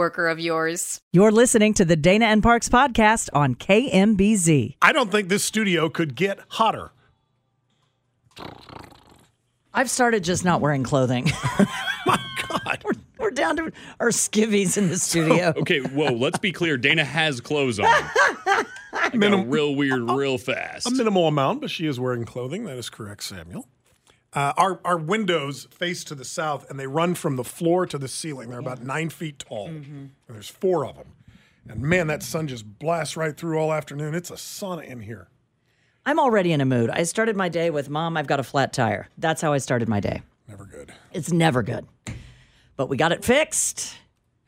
of yours. You're listening to the Dana and Parks podcast on KMBZ. I don't think this studio could get hotter. I've started just not wearing clothing. My God. we're, we're down to our skivvies in the studio. Okay, whoa, let's be clear. Dana has clothes on. I got Minim- real weird real fast. A minimal amount, but she is wearing clothing. That is correct, Samuel. Uh, our, our windows face to the south and they run from the floor to the ceiling. They're about nine feet tall. And there's four of them. And man, that sun just blasts right through all afternoon. It's a sauna in here. I'm already in a mood. I started my day with Mom, I've got a flat tire. That's how I started my day. Never good. It's never good. But we got it fixed.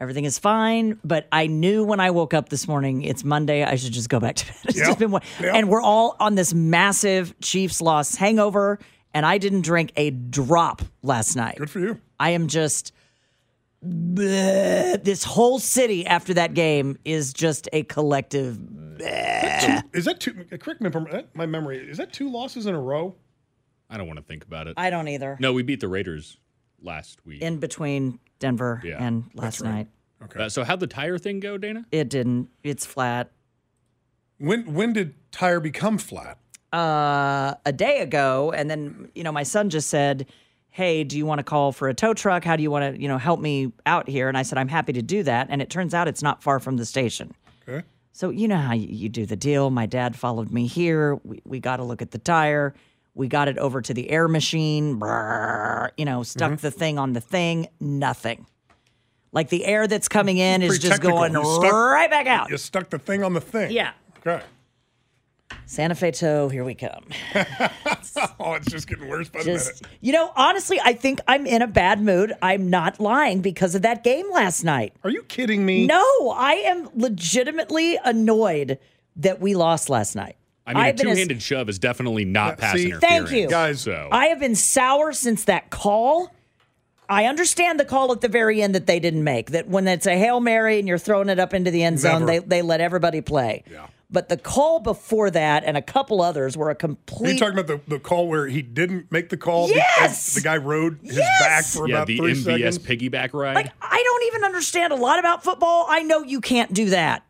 Everything is fine. But I knew when I woke up this morning, it's Monday. I should just go back to bed. It's Yeah. just been one. Yeah. And we're all on this massive Chiefs loss hangover. And I didn't drink a drop last night. Good for you. I am just. bleh. This whole city after that game is just a collective. Is that two? Correct me if I'm uh, my memory. Is that two losses in a row? I don't want to think about it. I don't either. no, we beat the Raiders last week. In between Denver Yeah, and last night, Uh, so how'd the tire thing go, Dana? it didn't. It's flat. When when did tire become flat? Uh, a day ago, and then you know my son just said, "Hey, do you want to call for a tow truck? How do you want to you know help me out here?" And I said, "I'm happy to do that." And it turns out it's not far from the station. Okay. So you know how you, you do the deal. My dad followed me here. We we got to look at the tire. We got it over to the air machine. Brrr, you know, stuck Mm-hmm. the thing on the thing. Nothing. Like the air that's coming in is just technical. going stuck- right back out. You stuck the thing on the thing. Yeah. Okay. Santa Fe tow, here we come. Oh, it's just getting worse by the minute. you know, honestly, I think I'm in a bad mood. I'm not lying because of that game last night. Are you kidding me? No, I am legitimately annoyed that we lost last night. I mean, I've a been two-handed shove is definitely not Yeah, pass see- Thank you. Guys, So I have been sour since that call. I understand the call at the very end that they didn't make. That when it's a hail mary and you're throwing it up into the end zone, Never. they they let everybody play. Yeah. But the call before that and a couple others were a Are you complete. talking about the, the call where he didn't make the call? Yes! and The guy rode his Yes! back for yeah, about the three MVS seconds. piggyback ride. Like, I don't even understand a lot about football. I know you can't do that.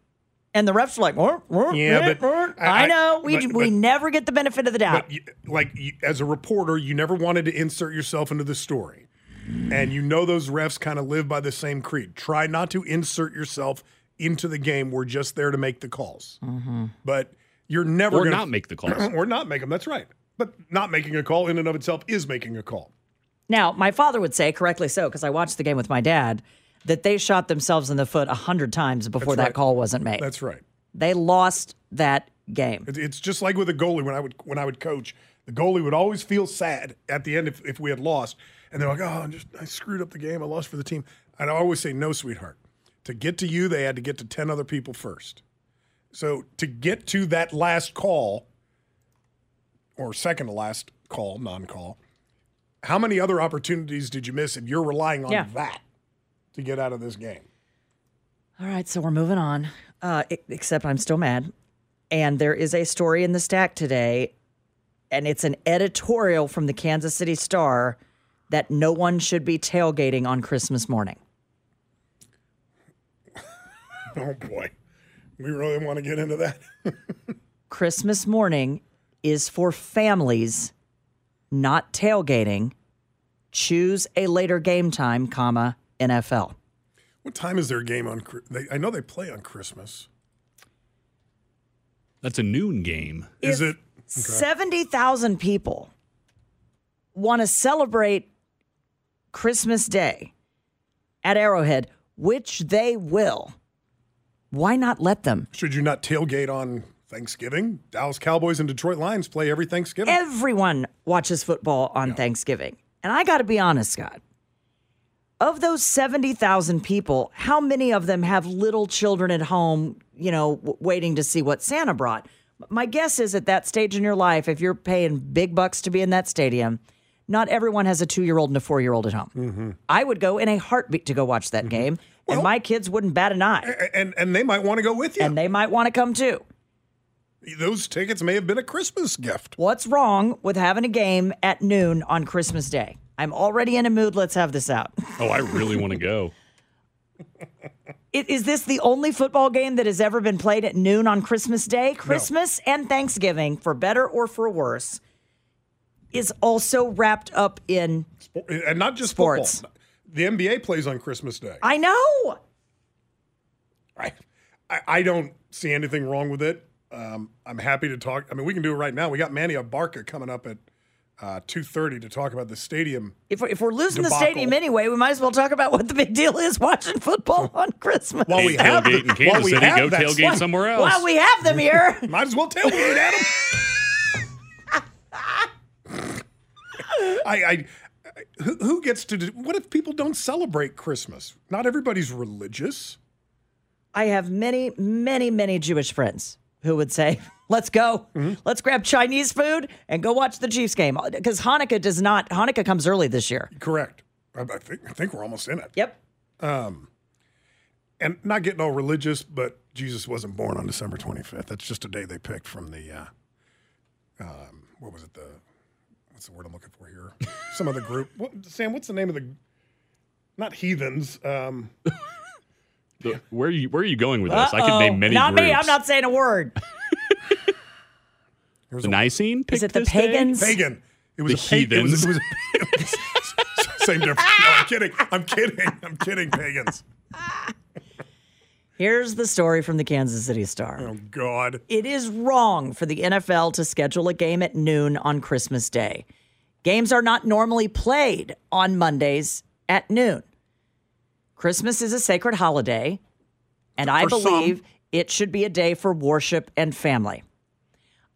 And the refs are like, "Wah, wah, Yeah, but wah." I- I know we but- we but- never get the benefit of the doubt. But you, like you, as a reporter, you never wanted to insert yourself into the story, and you know those refs kind of live by the same creed. Try not to insert yourself into the game. We're just there to make the calls. Mm-hmm. But you're never or gonna, not make the calls. or not make them. That's right. But not making a call in and of itself is making a call. now, my father would say, correctly so, because I watched the game with my dad, that they shot themselves in the foot a hundred times before That's that call wasn't made. That's right. they lost that game. It's just like with a goalie when I would when I would coach. The goalie would always feel sad at the end if, if we had lost, and they're like, "Oh, I just I screwed up the game. I lost for the team." I'd always say, "No, sweetheart. To get to you, they had to get to ten other people first. So to get to that last call, or second to last call, non-call, how many other opportunities did you miss? And you're relying on Yeah. that to get out of this game. All right, so we're moving on. Uh, except I'm still mad. And there is a story in the stack today, and it's an editorial from the Kansas City Star that no one should be tailgating on Christmas morning. Oh boy, we really want to get into that. Christmas morning is for families, not tailgating. Choose a later game time, comma, NFL. What time is their game on? They, I know they play on Christmas. That's a noon game. Is If it? 70,000 people want to celebrate Christmas Day at Arrowhead, which they will. Why not let them? Should you not tailgate on Thanksgiving? Dallas Cowboys and Detroit Lions play every Thanksgiving. Everyone watches football on Thanksgiving. And I got to be honest, Scott. Of those 70,000 people, how many of them have little children at home, you know, w- waiting to see what Santa brought? My guess is at that stage in your life, if you're paying big bucks to be in that stadium, not everyone has a two year old and a four year old at home. Mm-hmm. I would go in a heartbeat to go watch that mm-hmm. game, and my kids wouldn't bat an eye, and and they might want to go with you. and they might want to come too. Those tickets may have been a Christmas gift. What's wrong with having a game at noon on Christmas Day? I'm already in a mood. Let's have this out. Oh, I really want to go. Is this the only football game that has ever been played at noon on Christmas Day? Christmas and Thanksgiving, for better or for worse, is also wrapped up in. And not just Sports. football. The NBA plays on Christmas Day. I know. I, I, I don't see anything wrong with it. Um, I'm happy to talk. I mean, we can do it right now. We got Manny Abarca coming up at uh, 2.30 to talk about the stadium. If we're, if we're losing the stadium anyway, we might as well talk about what the big deal is watching football on Christmas. While we have tailgate the- in Kansas while we City, have go that tailgate slot- somewhere else. Well, we have them here. Might as well tailgate at him. I, I, I who, who gets to do, what if people don't celebrate Christmas? Not everybody's religious. I have many, many, many Jewish friends who would say, let's go. Let's grab Chinese food and go watch the Chiefs game. Because Hanukkah does not, Hanukkah comes early this year. Correct. I, I think I think we're almost in it. Yep. And not getting all religious, but Jesus wasn't born on December 25th. That's just a day they picked from the, uh, um, what was it? The what's the word I'm looking for here? Some other group. What, Sam, what's the name of the? Not heathens. Um, The- where are you where are you going with this? I could name many Not groups. me. I'm not saying a word. The Nicene Is it the this day? pagans? pagan. It was The a pagan. It was, heathens. it was same difference. No, I'm kidding. I'm kidding. I'm kidding. Pagans. Here's the story from the Kansas City Star. Oh God. It is wrong for the NFL to schedule a game at noon on Christmas Day. Games are not normally played on Mondays at noon. Christmas is a sacred holiday, and I For some. believe it should be a day for worship and family.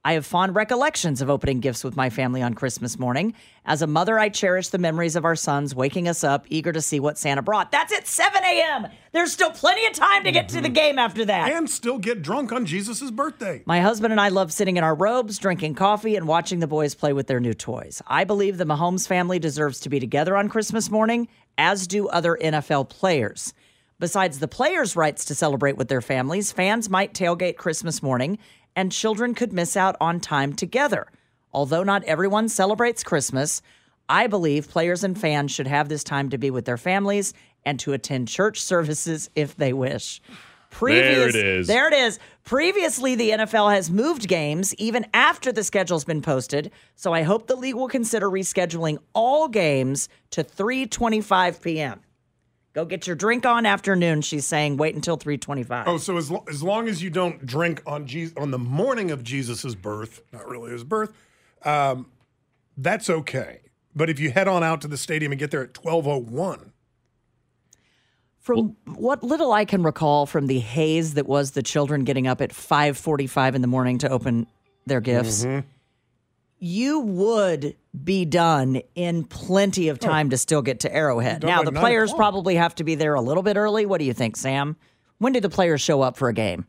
I have fond recollections of opening gifts with my family on Christmas morning. As a mother, I cherish the memories of our sons waking us up, eager to see what Santa brought. That's at 7 a.m. There's still plenty of time to get to the game after that. And still get drunk on Jesus' birthday. My husband and I love sitting in our robes, drinking coffee, and watching the boys play with their new toys. I believe the Mahomes family deserves to be together on Christmas morning, as do other NFL players. Besides the players' rights to celebrate with their families, fans might tailgate Christmas morning, and children could miss out on time together. Although not everyone celebrates Christmas, I believe players and fans should have this time to be with their families and to attend church services if they wish. There it is. There it is. Previously, the NFL has moved games even after the schedule's been posted. So I hope the league will consider rescheduling all games to 3:25 p.m. Go get your drink on afternoon. She's saying wait until 3:25. Oh, so as, lo- as long as you don't drink on Jesus on the morning of Jesus' birth, not really his birth, um, that's okay. But if you head on out to the stadium and get there at twelve oh one, From what little I can recall from the haze that was the children getting up at 5:45 in the morning to open their gifts, you would be done in plenty of oh. time to still get to Arrowhead. Now the players o'clock. probably have to be there a little bit early. What do you think, Sam? When do the players show up for a game?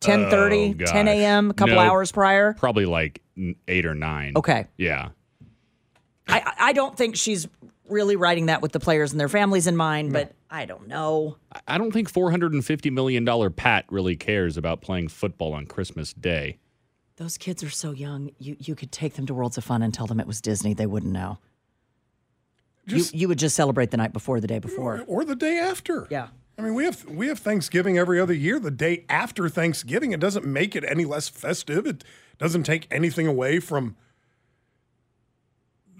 10:30, Oh, 10 a.m., a couple No. hours prior. Probably like eight or nine. Okay. Yeah. I I don't think she's really writing that with the players and their families in mind, but I don't know. I don't think $450 million Pat really cares about playing football on Christmas Day. Those kids are so young. You you could take them to Worlds of Fun and tell them it was Disney. They wouldn't know. Just- you you would just celebrate the night before, the day before. or the day after. Yeah. I mean, we have we have Thanksgiving every other year. The day after Thanksgiving, it doesn't make it any less festive. It doesn't take anything away from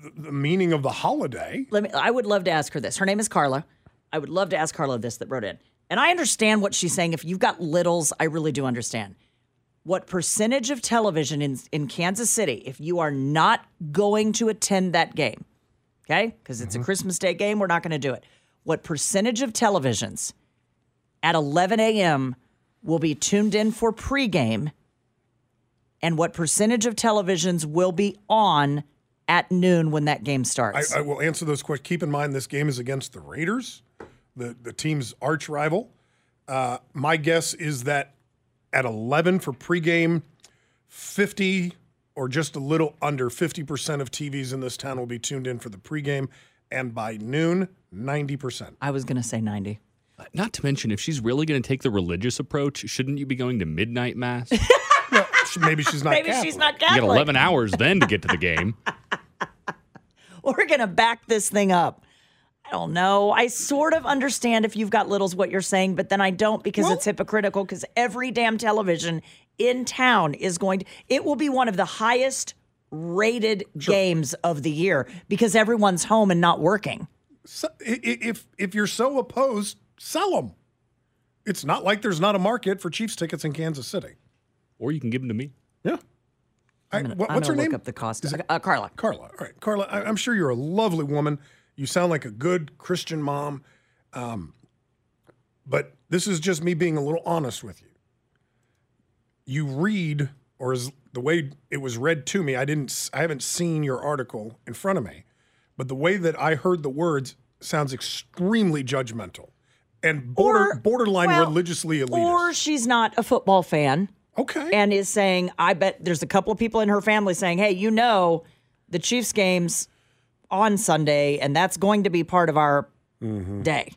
the, the meaning of the holiday. Let me. I would love to ask her this. Her name is Carla. I would love to ask Carla this that wrote in. And I understand what she's saying. If you've got littles, I really do understand. What percentage of television in, in Kansas City, if you are not going to attend that game, okay, because it's a Christmas Day game, we're not going to do it. What percentage of televisions at 11 a.m. will be tuned in for pregame, and what percentage of televisions will be on at noon when that game I, starts? I will answer those questions. Keep in mind, this game is against the Raiders, the, the team's arch rival. Uh, my guess is that at 11 for pregame, 50 or just a little under 50% of TVs in this town will be tuned in for the pregame. And by noon, 90%. I was going to say 90. Uh, not to mention, if she's really going to take the religious approach, shouldn't you be going to midnight mass? you Maybe she's not Maybe Catholic. she's not You got 11 hours then to get to the game. We're going to back this thing up. I don't know. I sort of understand if you've got littles what you're saying, but then I don't because it's hypocritical because every damn television in town is going to, it will be one of the highest rated games of the year because everyone's home and not working. So, i- i- if, if you're so opposed, sell them. It's not like there's not a market for Chiefs tickets in Kansas City. Or you can give them to me. Yeah. I, I'm gonna, what- I'm what's her gonna name? up the cost. Uh, Carla. Carla. All right, Carla. I, I'm sure you're a lovely woman. You sound like a good Christian mom. Um, but this is just me being a little honest with you. You read, or is the way it was read to me. I didn't. I haven't seen your article in front of me, but the way that I heard the words sounds extremely judgmental and border, Or- borderline well, religiously elitist. Or she's not a football fan. okay. and is saying, I bet there's a couple of people in her family saying, hey, you know, the Chiefs game's on Sunday, and that's going to be part of our mm-hmm. day.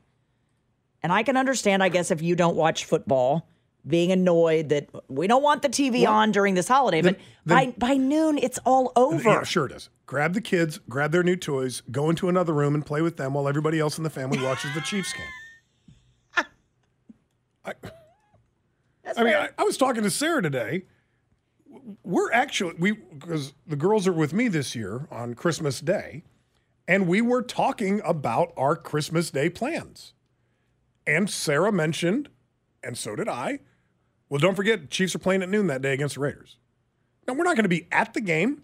And I can understand, I guess, if you don't watch football, being annoyed that we don't want the TV on during this holiday, but by, by noon, it's all over. Yeah, sure it is. Grab the kids, grab their new toys, go into another room and play with them while everybody else in the family watches the Chiefs game. I, I mean, I, I was talking to Sarah today. We're actually we because the girls are with me this year on Christmas Day, and we were talking about our Christmas Day plans. And Sarah mentioned, and so did I. Well, don't forget, Chiefs are playing at noon that day against the Raiders. Now we're not going to be at the game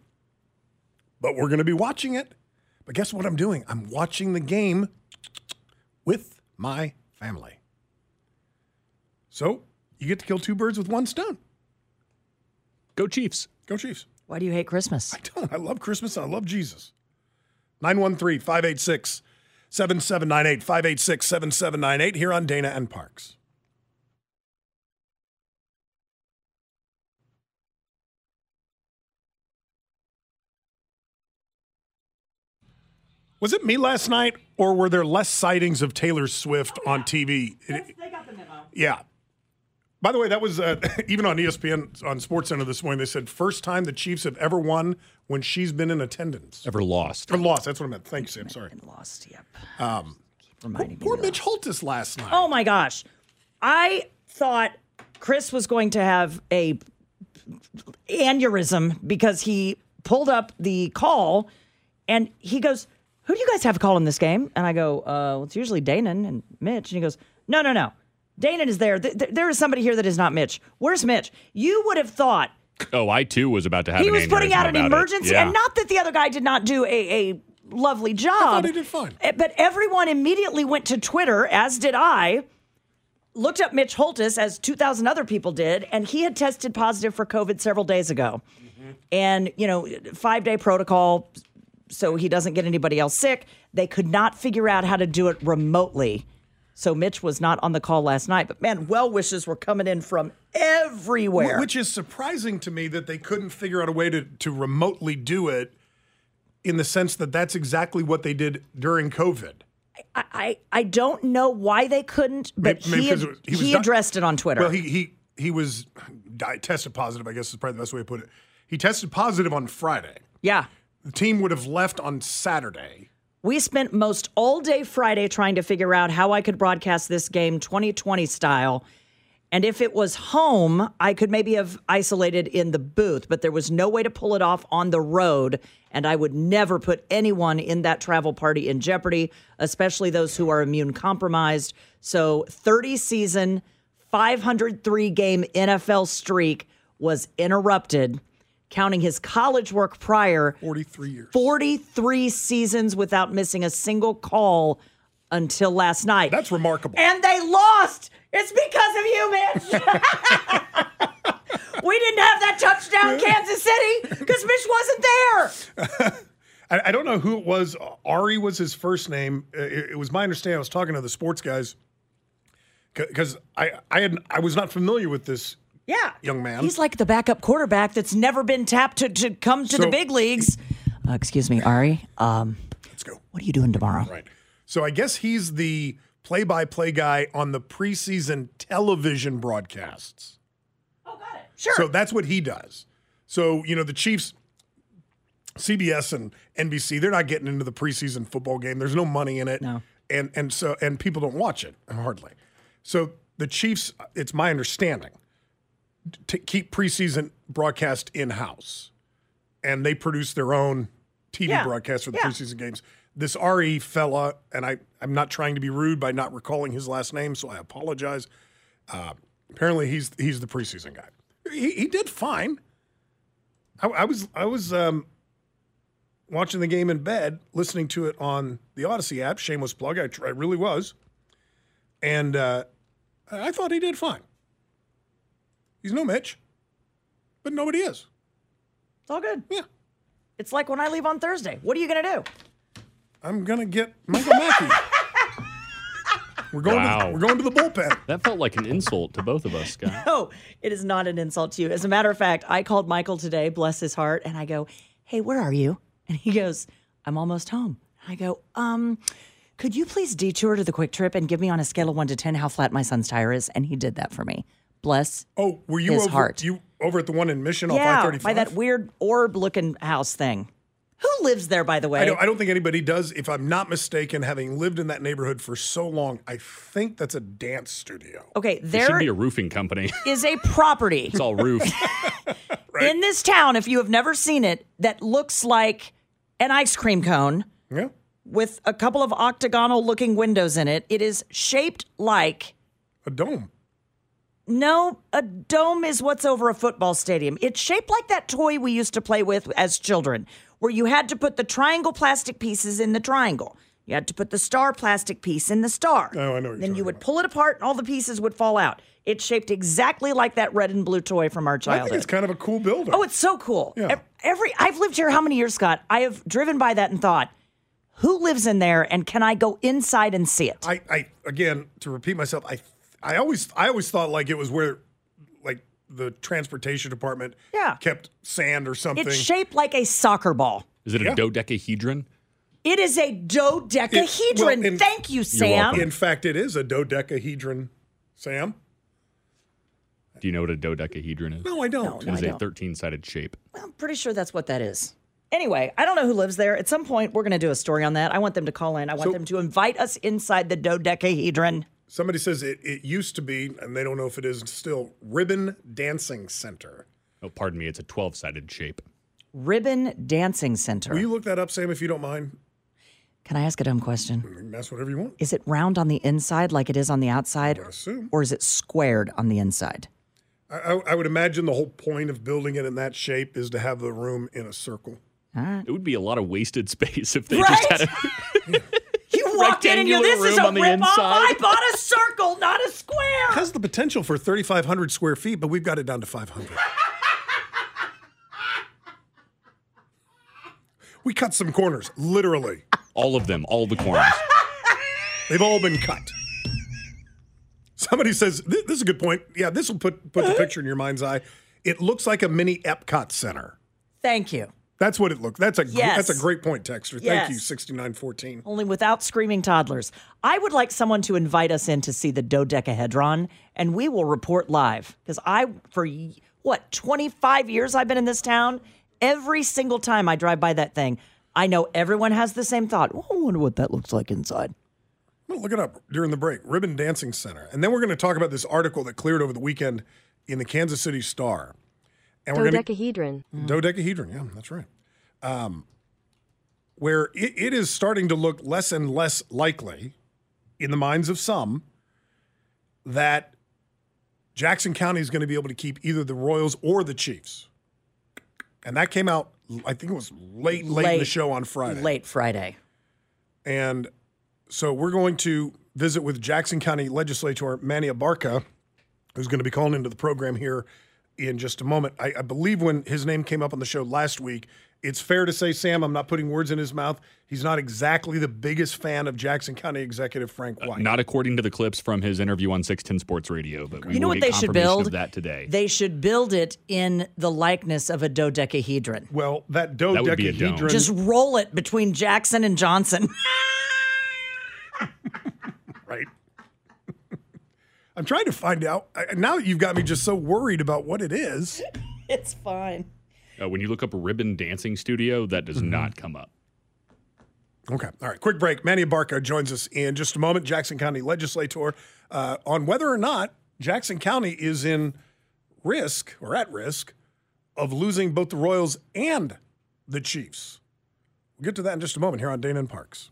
but we're going to be watching it. But guess what I'm doing? I'm watching the game with my family. So you get to kill two birds with one stone. Go Chiefs. Go Chiefs. Why do you hate Christmas? I don't. I love Christmas and I love Jesus. 913 586 7798 586 7798 here on Dana and Parks. Was it me last night, or were there less sightings of Taylor Swift on TV? They got the memo. yeah. By the way, that was uh, even on ESPN on SportsCenter this morning. They said first time the Chiefs have ever won when she's been in attendance Ever lost. or lost. That's what I meant. Thank you, Sam. Sorry. Lost, yep. Um, Keep reminding me Poor of that. Mitch Holthus last night. Oh my gosh. I thought Chris was going to have a aneurysm because he pulled up the call and he goes, Who do you guys have calling this game? And I go, uh, well, it's usually Gammon and Mitch. And he goes, No, no, no. Gammon is there. Th- th- there is somebody here that is not Mitch. Where's Mitch? You would have thought Oh, I too was about to have he was putting out an emergency, Yeah. and not that the other guy did not do a, a lovely job. I thought he did fine. Eh, But everyone immediately went to Twitter, as did I, looked up Mitch Holthus, as 2,000 other people did, and he had tested positive for COVID several days ago. And, you know, five day protocol so he doesn't get anybody else sick. They could not figure out how to do it remotely. So Mitch was not on the call last night. But man, well wishes were coming in from everywhere. Which is surprising to me that they couldn't figure out a way to, to remotely do it in the sense that that's exactly what they did during COVID. I, I I don't know why they couldn't, but Maybe he, because had- it was- he was di- addressed it on Twitter. Well, he he he was di- tested positive. I guess is probably the best way to put it. He tested positive on Friday. yeah. The team would have left on Saturday. We spent most all day Friday trying to figure out how I could broadcast this game 2020 style. And if it was home, I could maybe have isolated in the booth, but there was no way to pull it off on the road. And I would never put anyone in that travel party in jeopardy, especially those who are immune compromised. So 30 season, 503 game NFL streak was interrupted, counting his college work prior 43 years. 43 seasons without missing a single call until last night. That's remarkable. and they lost. It's because of you, Mitch. we didn't have that touchdown, Kansas City, because Mitch wasn't there. I, I don't know who it was. Ari was his first name. Uh, It, it was my understanding. I was talking to the sports guys because I I had I was not familiar with this Yeah. young man. He's like the backup quarterback that's never been tapped to, to come to the big leagues. Uh, excuse me, Ari. Um, Let's go. what are you doing tomorrow? Right. So I guess he's the play-by-play guy on the preseason television broadcasts. Oh, got it. Sure. So that's what he does. So, you know, the Chiefs, CBS and NBC, they're not getting into the preseason football game. There's no money in it. No. And and so and people don't watch it hardly. So the Chiefs, it's my understanding, to keep preseason broadcast in-house. And they produce their own TV Yeah. broadcast for the Yeah. preseason games. This Ari fella, and I, I'm not trying to be rude by not recalling his last name, so I apologize. Uh, apparently, he's he's the preseason guy. He, he did fine. I, I was I was um, watching the game in bed, listening to it on the Audacy app. Shameless plug. I, I really was, and uh, I thought he did fine. He's no Mitch, but nobody is. It's all good. Yeah, It's like when I leave on Thursday. What are you going to do? I'm gonna get Michael Mackey. we're going. To the, we're going to the bullpen. That felt like an insult to both of us, Scott. No, it is not an insult to you. As a matter of fact, I called Michael today, bless his heart, and I go, Hey, where are you? And he goes, I'm almost home. I go, Um, could you please detour to the QuikTrip and give me on a scale of one to 10 how flat my son's tire is? And he did that for me. Bless. Oh, were you His over heart. you over at the one in Mission off I yeah, thirty by five? that weird orb looking house thing. Who lives there, by the way? I don't, I don't think anybody does. If I'm not mistaken, having lived in that neighborhood for so long, I think that's a dance studio. okay, It should be a roofing company. is a property It's all roof. in this town, if you have never seen it, that looks like an ice cream cone. Yeah. with a couple of octagonal looking windows in it. It is shaped like A dome. No, a dome is what's over a football stadium. It's shaped like that toy we used to play with as children, where you had to put the triangle plastic pieces in the triangle. You had to put the star plastic piece in the star. Oh, I know what you're Then you would about. pull it apart and all the pieces would fall out. It's shaped exactly like that red and blue toy from our childhood. I think it's kind of a cool building. Oh, it's so cool. Yeah. Every I've lived here how many years, Scott? I have driven by that and thought, who lives in there and can I go inside and see it? I, I again to repeat myself. I I always I always thought like it was where like the transportation department Yeah. kept sand or something. It's shaped like a soccer ball. Is it a Yeah. dodecahedron? It is a dodecahedron. well, in- Thank you, Sam. in fact, it is a dodecahedron. Sam? Do you know what a dodecahedron is? No, I don't. It is I a don't. 13 sided shape. I'm pretty sure that's what that is. Anyway, I don't know who lives there. At some point, we're going to do a story on that. I want them to call in. I want So- them to invite us inside the dodecahedron. Somebody says it, it used to be, and they don't know if it is still, Ribbon Dancing Center. Oh, pardon me. It's a 12 sided shape. Ribbon Dancing Center. Will you look that up, Sam, if you don't mind? Can I ask a dumb question? You ask whatever you want. Is it round on the inside like it is on the outside? I assume. Or is it squared on the inside? I, I, I would imagine the whole point of building it in that shape is to have the room in a circle. It would be a lot of wasted space if they Right? just had a. You walked in and you this is a on the rip off. I bought a circle, not a square. It has the potential for 3,500 square feet, but we've got it down to 500. we cut some corners, literally. all of them, all the corners. They've all been cut. Somebody says, this, this is a good point. Yeah, this will put, put the picture in your mind's eye. It looks like a mini Epcot Center. Thank you. That's what it looks. That's a Yes. that's a great point, Texter. Thank Yes. you, 6914. Only without screaming toddlers. I would like someone to invite us in to see the dodecahedron, and we will report live. Because I, for what, 25 years I've been in this town, every single time I drive by that thing, I know everyone has the same thought. Oh, I wonder what that looks like inside. I'm gonna look it up during the break. Ribbon Dancing Center, and then we're going to talk about this article that cleared over the weekend in the Kansas City Star. And we're going to Dodecahedron. dodecahedron. Yeah, that's right. Um, where it, it is starting to look less and less likely, in the minds of some, that Jackson County is going to be able to keep either the Royals or the Chiefs. And that came out, I think it was late, late, in the show on Friday. Late Friday. And so we're going to visit with Jackson County Legislator Manny Abarca, who's going to be calling into the program here in just a moment. I, I believe when his name came up on the show last week, it's fair to say, Sam, I'm not putting words in his mouth. He's not exactly the biggest fan of Jackson County Executive Frank uh, White. Not according to the clips from his interview on 610 Sports Radio, but we You know will what get they should build? of that today. They should build it in the likeness of a dodecahedron. well, that That would be a dome. dodecahedron. Just roll it between Jackson and Johnson. right. I'm trying to find out. I- Now you've got me just so worried about what it is. it's fine. Uh, when you look up Ribbon Dancing Studio, that Mm-hmm. does not come up. Okay. All right. Quick break. Manny Barca joins us in just a moment. Jackson County legislator uh, on whether or not Jackson County is in risk or at risk of losing both the Royals and the Chiefs. We'll get to that in just a moment here on Dana and Parks.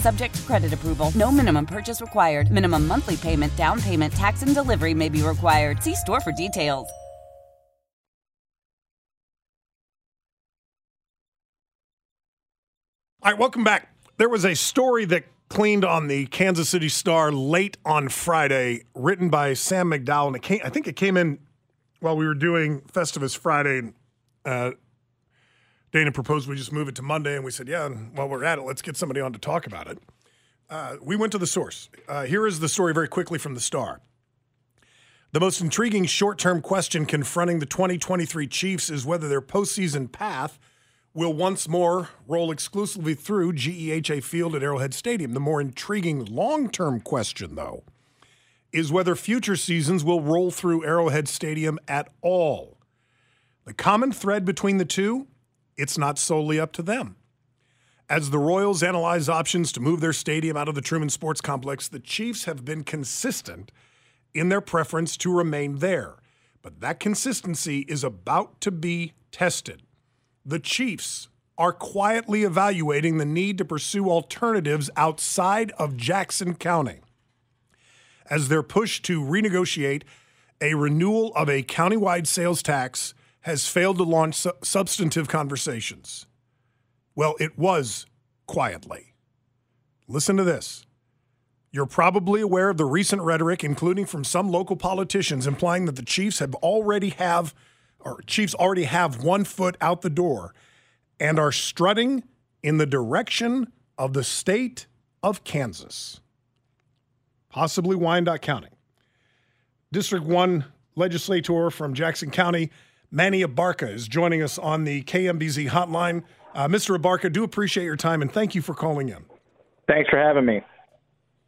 Subject to credit approval. No minimum purchase required. Minimum monthly payment, down payment, tax, and delivery may be required. See store for details. All right, welcome back. There was a story that cleaned on the Kansas City Star late on Friday, written by Sam McDowell, and came, I think it came in while we were doing Festivus Friday. Uh, Dana proposed we just move it to Monday, and we said, "Yeah." And while we're at it, let's get somebody on to talk about it. Uh, we went to the source. Uh, here is the story very quickly from the Star. The most intriguing short term question confronting the 2023 Chiefs is whether their postseason path will once more roll exclusively through GEHA Field at Arrowhead Stadium. The more intriguing long term question, though, is whether future seasons will roll through Arrowhead Stadium at all. The common thread between the two, it's not solely up to them. As the Royals analyze options to move their stadium out of the Truman Sports Complex, the Chiefs have been consistent in their preference to remain there. But that consistency is about to be tested. The Chiefs are quietly evaluating the need to pursue alternatives outside of Jackson County as their push to renegotiate a renewal of a countywide sales tax has failed to launch su- substantive conversations. Well, it was quietly. Listen to this. You're probably aware of the recent rhetoric, including from some local politicians, implying that the Chiefs have already have, or Chiefs already have one foot out the door, and are strutting in the direction of the state of Kansas, possibly Wyandotte County. District One legislator from Jackson County, Manny Abarca, is joining us on the KMBZ hotline. Uh, Mr. Abarca, do appreciate your time and thank you for calling in. Thanks for having me.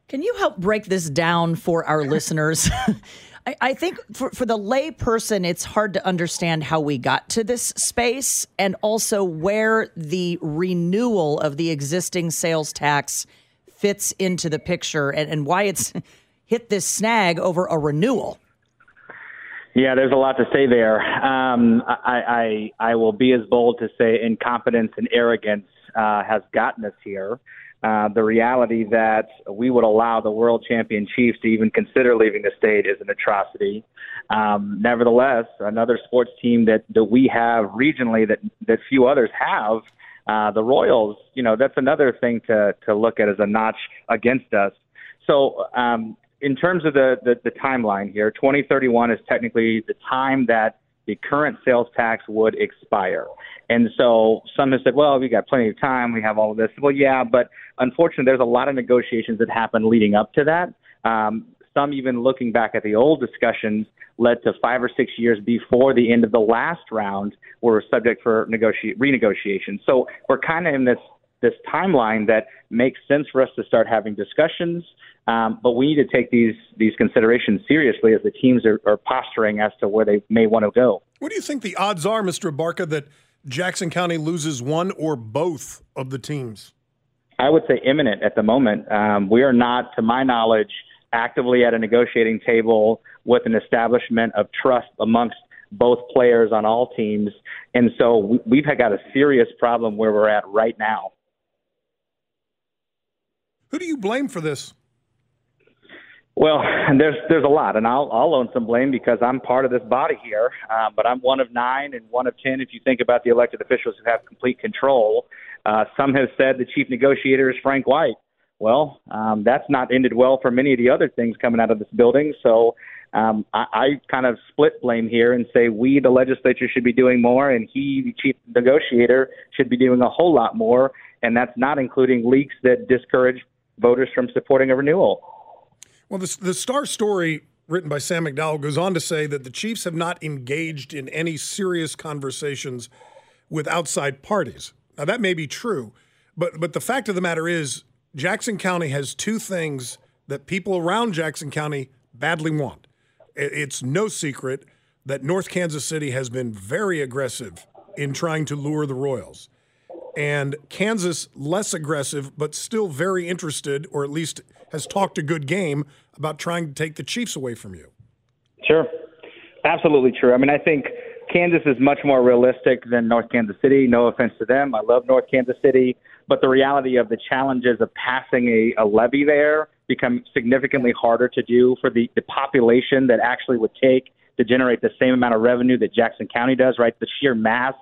Can you help break this down for our listeners? I, I think for, for the lay person, it's hard to understand how we got to this space and also where the renewal of the existing sales tax fits into the picture and, and why it's hit this snag over a renewal. Yeah, there's a lot to say there. Um, I, I I will be as bold to say incompetence and arrogance uh, has gotten us here. Uh, the reality that we would allow the world champion Chiefs to even consider leaving the state is an atrocity. Um, nevertheless, another sports team that, that we have regionally that that few others have, uh, the Royals. You know, that's another thing to to look at as a notch against us. So um, in terms of the, the, the timeline here, 2031 is technically the time that the current sales tax would expire. And so some have said, well, we've got plenty of time. We have all of this. Well, yeah, but unfortunately, there's a lot of negotiations that happen leading up to that. Um, some even looking back at the old discussions led to five or six years before the end of the last round were subject for negotiate, renegotiation. So we're kind of in this this timeline that makes sense for us to start having discussions. Um, but we need to take these these considerations seriously as the teams are, are posturing as to where they may want to go. What do you think the odds are, Mr. Abarca, that Jackson County loses one or both of the teams? I would say imminent at the moment. Um, we are not, to my knowledge, actively at a negotiating table with an establishment of trust amongst both players on all teams. And so we've got a serious problem where we're at right now. Who do you blame for this? Well, and there's there's a lot, and I'll I'll own some blame because I'm part of this body here. Um, but I'm one of nine and one of ten if you think about the elected officials who have complete control. Uh, some have said the chief negotiator is Frank White. Well, um, that's not ended well for many of the other things coming out of this building. So um, I, I kind of split blame here and say we, the legislature, should be doing more, and he, the chief negotiator, should be doing a whole lot more. And that's not including leaks that discourage voters from supporting a renewal. Well, the, the star story written by Sam McDowell goes on to say that the Chiefs have not engaged in any serious conversations with outside parties. Now, that may be true, but, but the fact of the matter is, Jackson County has two things that people around Jackson County badly want. It's no secret that North Kansas City has been very aggressive in trying to lure the Royals. And Kansas less aggressive, but still very interested, or at least has talked a good game about trying to take the Chiefs away from you. Sure. Absolutely true. I mean, I think Kansas is much more realistic than North Kansas City. No offense to them. I love North Kansas City. But the reality of the challenges of passing a, a levy there become significantly harder to do for the, the population that actually would take to generate the same amount of revenue that Jackson County does, right? The sheer mass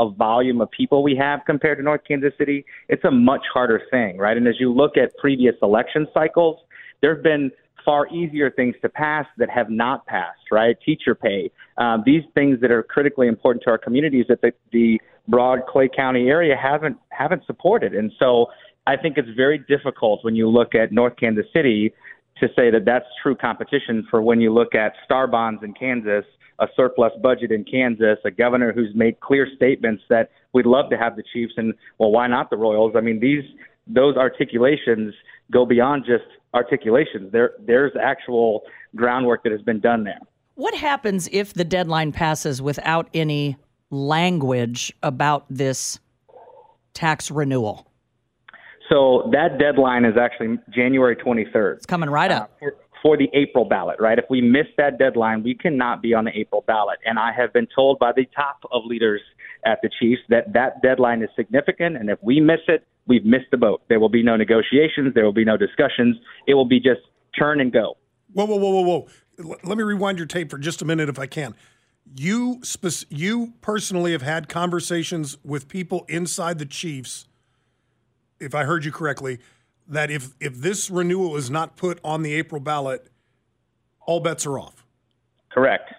of volume of people we have compared to North Kansas City, it's a much harder thing, right? And as you look at previous election cycles, there have been far easier things to pass that have not passed, right? Teacher pay, um, these things that are critically important to our communities that the, the broad Clay County area haven't haven't supported, and so I think it's very difficult when you look at North Kansas City to say that that's true competition for when you look at star bonds in Kansas, a surplus budget in Kansas, a governor who's made clear statements that we'd love to have the Chiefs and well, why not the Royals? I mean, these those articulations go beyond just articulations. There there's actual groundwork that has been done there. What happens if the deadline passes without any language about this tax renewal? So that deadline is actually January 23rd. It's coming right up. Uh, for, for the April ballot, right? If we miss that deadline, we cannot be on the April ballot. And I have been told by the top of leaders at the Chiefs that that deadline is significant. And if we miss it, we've missed the boat. There will be no negotiations. There will be no discussions. It will be just turn and go. Whoa, whoa, whoa, whoa, whoa. Let me rewind your tape for just a minute if I can. You, you personally have had conversations with people inside the Chiefs, if I heard you correctly, that if if this renewal is not put on the April ballot, all bets are off. Correct.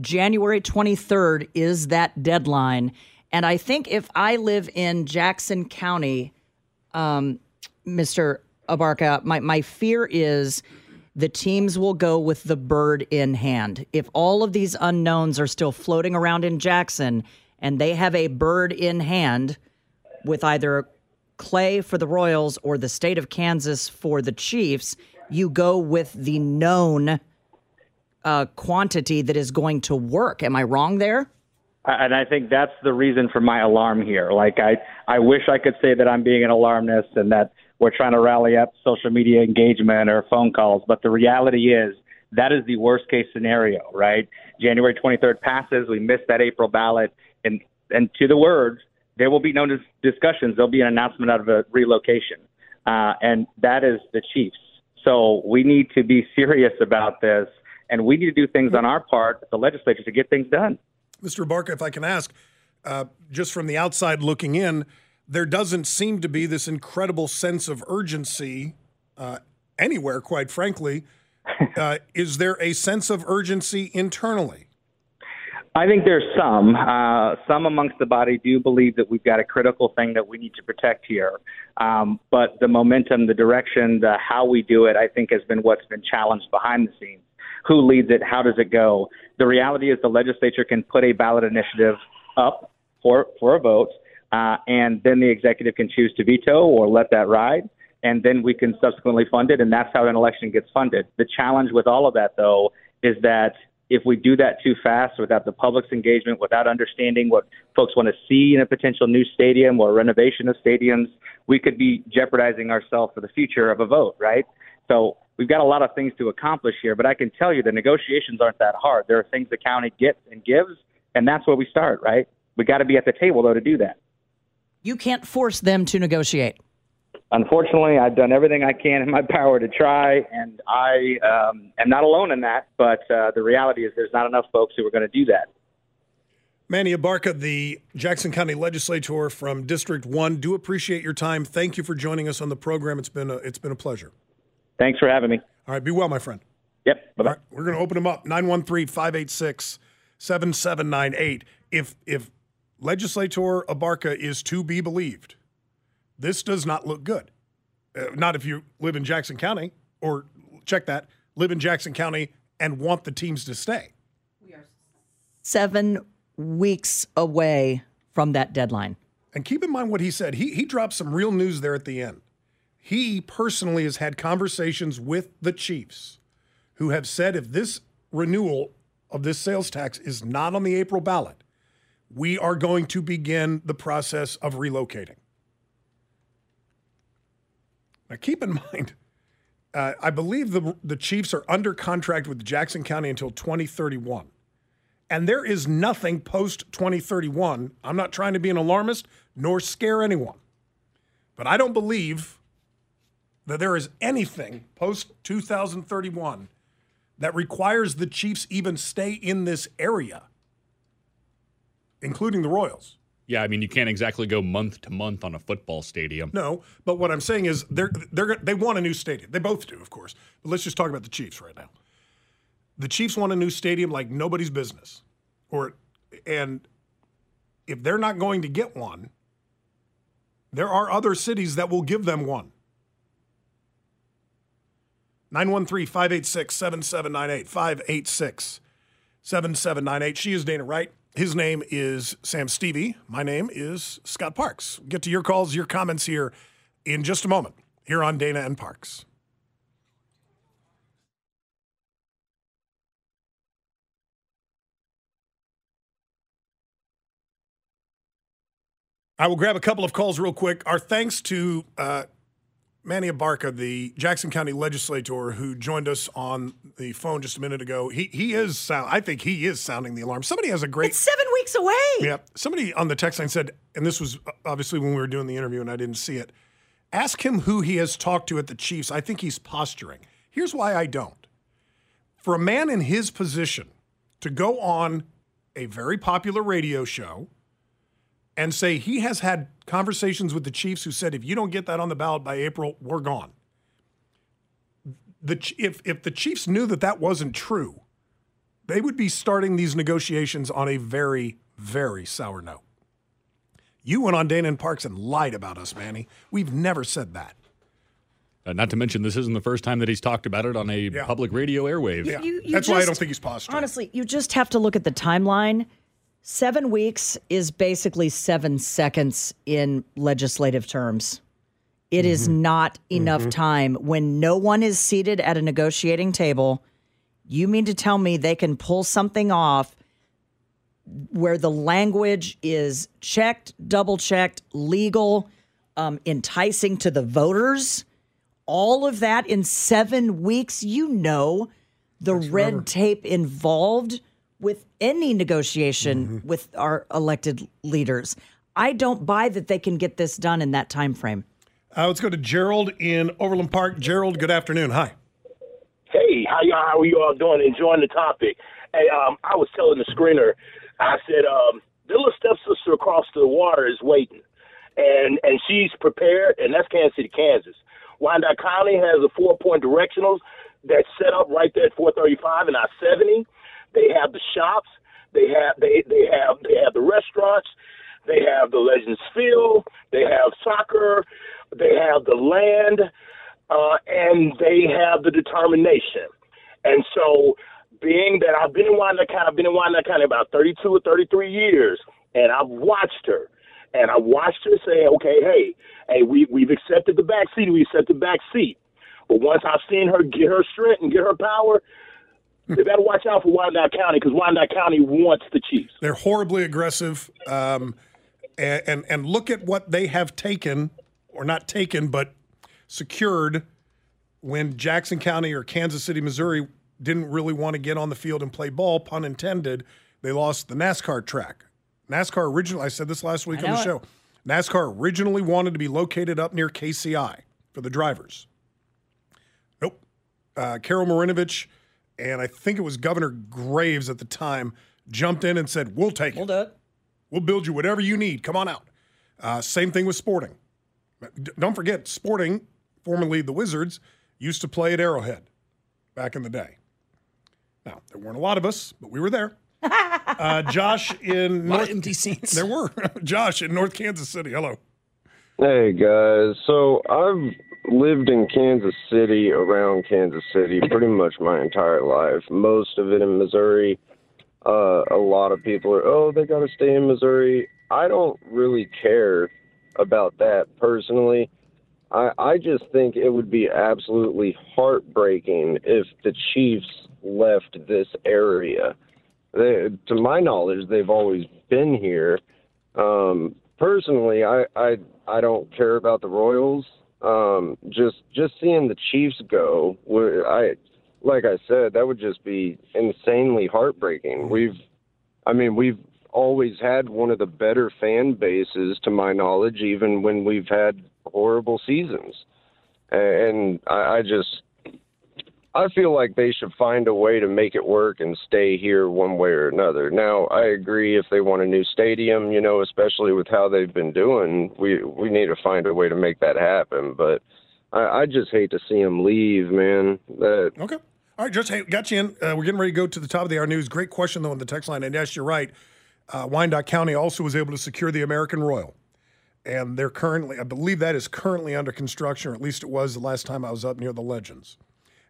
January 23rd is that deadline. And I think if I live in Jackson County, um, Mr. Abarca, my, my fear is the teams will go with the bird in hand. If all of these unknowns are still floating around in Jackson and they have a bird in hand with either Clay for the Royals or the state of Kansas for the Chiefs, you go with the known uh, quantity that is going to work. Am I wrong there? and I think that's the reason for my alarm here. Like I, I wish I could say that I'm being an alarmist and that we're trying to rally up social media engagement or phone calls, but the reality is that is the worst case scenario, right? January 23rd passes, we miss that April ballot, and and to the words, there will be no dis- discussions. There'll be an announcement out of a relocation, uh, and that is the Chiefs. So we need to be serious about this, and we need to do things on our part, the legislature, to get things done. Mr. Barker, if I can ask, uh, just from the outside looking in, there doesn't seem to be this incredible sense of urgency uh, anywhere, quite frankly. Uh, is there a sense of urgency internally? I think there's some. Uh, some amongst the body do believe that we've got a critical thing that we need to protect here. Um, but the momentum, the direction, the how we do it, I think has been what's been challenged behind the scenes who leads it, how does it go. The reality is the legislature can put a ballot initiative up for for a vote, uh, and then the executive can choose to veto or let that ride, and then we can subsequently fund it, and that's how an election gets funded. The challenge with all of that, though, is that if we do that too fast without the public's engagement, without understanding what folks want to see in a potential new stadium or renovation of stadiums, we could be jeopardizing ourselves for the future of a vote, right? So we've got a lot of things to accomplish here, but I can tell you the negotiations aren't that hard. There are things the county gets and gives, and that's where we start, right? We got to be at the table, though, to do that. You can't force them to negotiate. Unfortunately, I've done everything I can in my power to try, and I um, am not alone in that. But uh, the reality is, there's not enough folks who are going to do that. Manny Abarca, the Jackson County Legislator from District One, do appreciate your time. Thank you for joining us on the program. It's been a, it's been a pleasure. Thanks for having me. All right, be well, my friend. Yep. Bye bye. Right, we're going to open them up 913 586 7798. If if legislator Abarca is to be believed, this does not look good. Uh, not if you live in Jackson County or check that, live in Jackson County and want the teams to stay. We are seven weeks away from that deadline. And keep in mind what he said. He, he dropped some real news there at the end. He personally has had conversations with the Chiefs who have said if this renewal of this sales tax is not on the April ballot, we are going to begin the process of relocating. Now, keep in mind, uh, I believe the, the Chiefs are under contract with Jackson County until 2031. And there is nothing post 2031. I'm not trying to be an alarmist nor scare anyone. But I don't believe that there is anything post 2031 that requires the Chiefs even stay in this area, including the Royals. Yeah, I mean you can't exactly go month to month on a football stadium. No, but what I'm saying is they're they're they want a new stadium. They both do, of course. But let's just talk about the Chiefs right now. The Chiefs want a new stadium like nobody's business. Or and if they're not going to get one, there are other cities that will give them one. 913 586 7798. 586 7798. She is Dana Wright. His name is Sam Stevie. My name is Scott Parks. Get to your calls, your comments here in just a moment here on Dana and Parks. I will grab a couple of calls real quick. Our thanks to uh, Manny Abarca, the Jackson County legislator who joined us on the phone just a minute ago, he he is sound. I think he is sounding the alarm. Somebody has a great. It's seven weeks away. Yeah. Somebody on the text line said, and this was uh, obviously when we were doing the interview, and I didn't see it. Ask him who he has talked to at the Chiefs. I think he's posturing. Here's why I don't. For a man in his position to go on a very popular radio show and say he has had conversations with the Chiefs who said if you don't get that on the ballot by April, we're gone. The, if, if the Chiefs knew that that wasn't true, they would be starting these negotiations on a very, very sour note. You went on Dana and Parks and lied about us, Manny. We've never said that. Uh, not to mention, this isn't the first time that he's talked about it on a yeah. public radio airwave. Yeah. You, you That's just, why I don't think he's posturing. Honestly, you just have to look at the timeline Seven weeks is basically seven seconds in legislative terms. It mm-hmm. is not enough mm-hmm. time when no one is seated at a negotiating table. You mean to tell me they can pull something off where the language is checked, double checked, legal, um, enticing to the voters? All of that in seven weeks? You know the red tape involved with any negotiation with our elected leaders. I don't buy that they can get this done in that time frame. Uh, let's go to Gerald in Overland Park. Gerald, good afternoon. Hi. Hey, how y'all? How are you all doing? Enjoying the topic? Hey, um, I was telling the screener, I said, um, the little stepsister across the water is waiting, and and she's prepared, and that's Kansas City, Kansas. Wyandotte County has a four point directionals that's set up right there at 435 and I 70. They have the shops, they have they they have they have the restaurants, they have the Legends Field, they have soccer, they have the land, uh, and they have the determination. And so, being that I've been in Wyandotte County, I've been in Wyandotte County about 32 or 33 years, and I've watched her. And I watched her say, okay, hey, hey, we, we've accepted the back seat, we accepted the back seat. But once I've seen her get her strength and get her power, they better watch out for Wyandotte County because Wyandotte County wants the Chiefs. They're horribly aggressive. Um, and, and, and look at what they have taken, or not taken, but secured when Jackson County or Kansas City, Missouri didn't really want to get on the field and play ball, pun intended. They lost the NASCAR track. NASCAR originally, I said this last week on the know show. NASCAR originally wanted to be located up near KCI for the drivers. Nope. Uh, Carol Marinovich and I think it was Governor Graves at the time jumped in and said, "We'll take it. We'll do it. We'll build you whatever you need. Come on out." Uh, same thing with Sporting. D- Don't forget, Sporting, formerly the Wizards, used to play at Arrowhead back in the day. Now there weren't a lot of us, but we were there. Uh, Josh in lot of North empty seats. There were Josh in North Kansas City. Hello. Hey guys, so I've lived in Kansas City, around Kansas City, pretty much my entire life. Most of it in Missouri. Uh, a lot of people are, oh, they got to stay in Missouri. I don't really care about that personally. I, I just think it would be absolutely heartbreaking if the Chiefs left this area. They, to my knowledge, they've always been here. Um, personally, I, I I don't care about the Royals. Um, just just seeing the Chiefs go, I like I said, that would just be insanely heartbreaking. We've, I mean, we've always had one of the better fan bases, to my knowledge, even when we've had horrible seasons. And I, I just, I feel like they should find a way to make it work and stay here one way or another. Now, I agree if they want a new stadium, you know, especially with how they've been doing, we we need to find a way to make that happen. But I, I just hate to see them leave, man. That Okay. All right, just hey, got you in. Uh, we're getting ready to go to the top of the hour news. Great question though on the text line, and yes, you're right. Uh, Wyandotte County also was able to secure the American Royal, and they're currently, I believe, that is currently under construction, or at least it was the last time I was up near the Legends.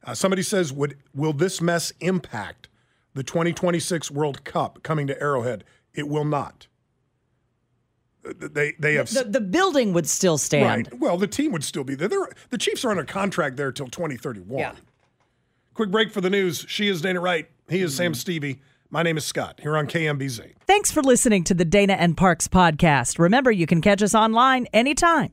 Uh, somebody says, "Would will this mess impact the 2026 World Cup coming to Arrowhead?" It will not. Uh, They they have The, the building would still stand. Right. Well, the team would still be there. They're, the Chiefs are under contract there till 2031. Yeah. Quick break for the news. She is Dana Wright. He is Sam Stevie. My name is Scott here on KMBZ. Thanks for listening to the Dana and Parks podcast. Remember, you can catch us online anytime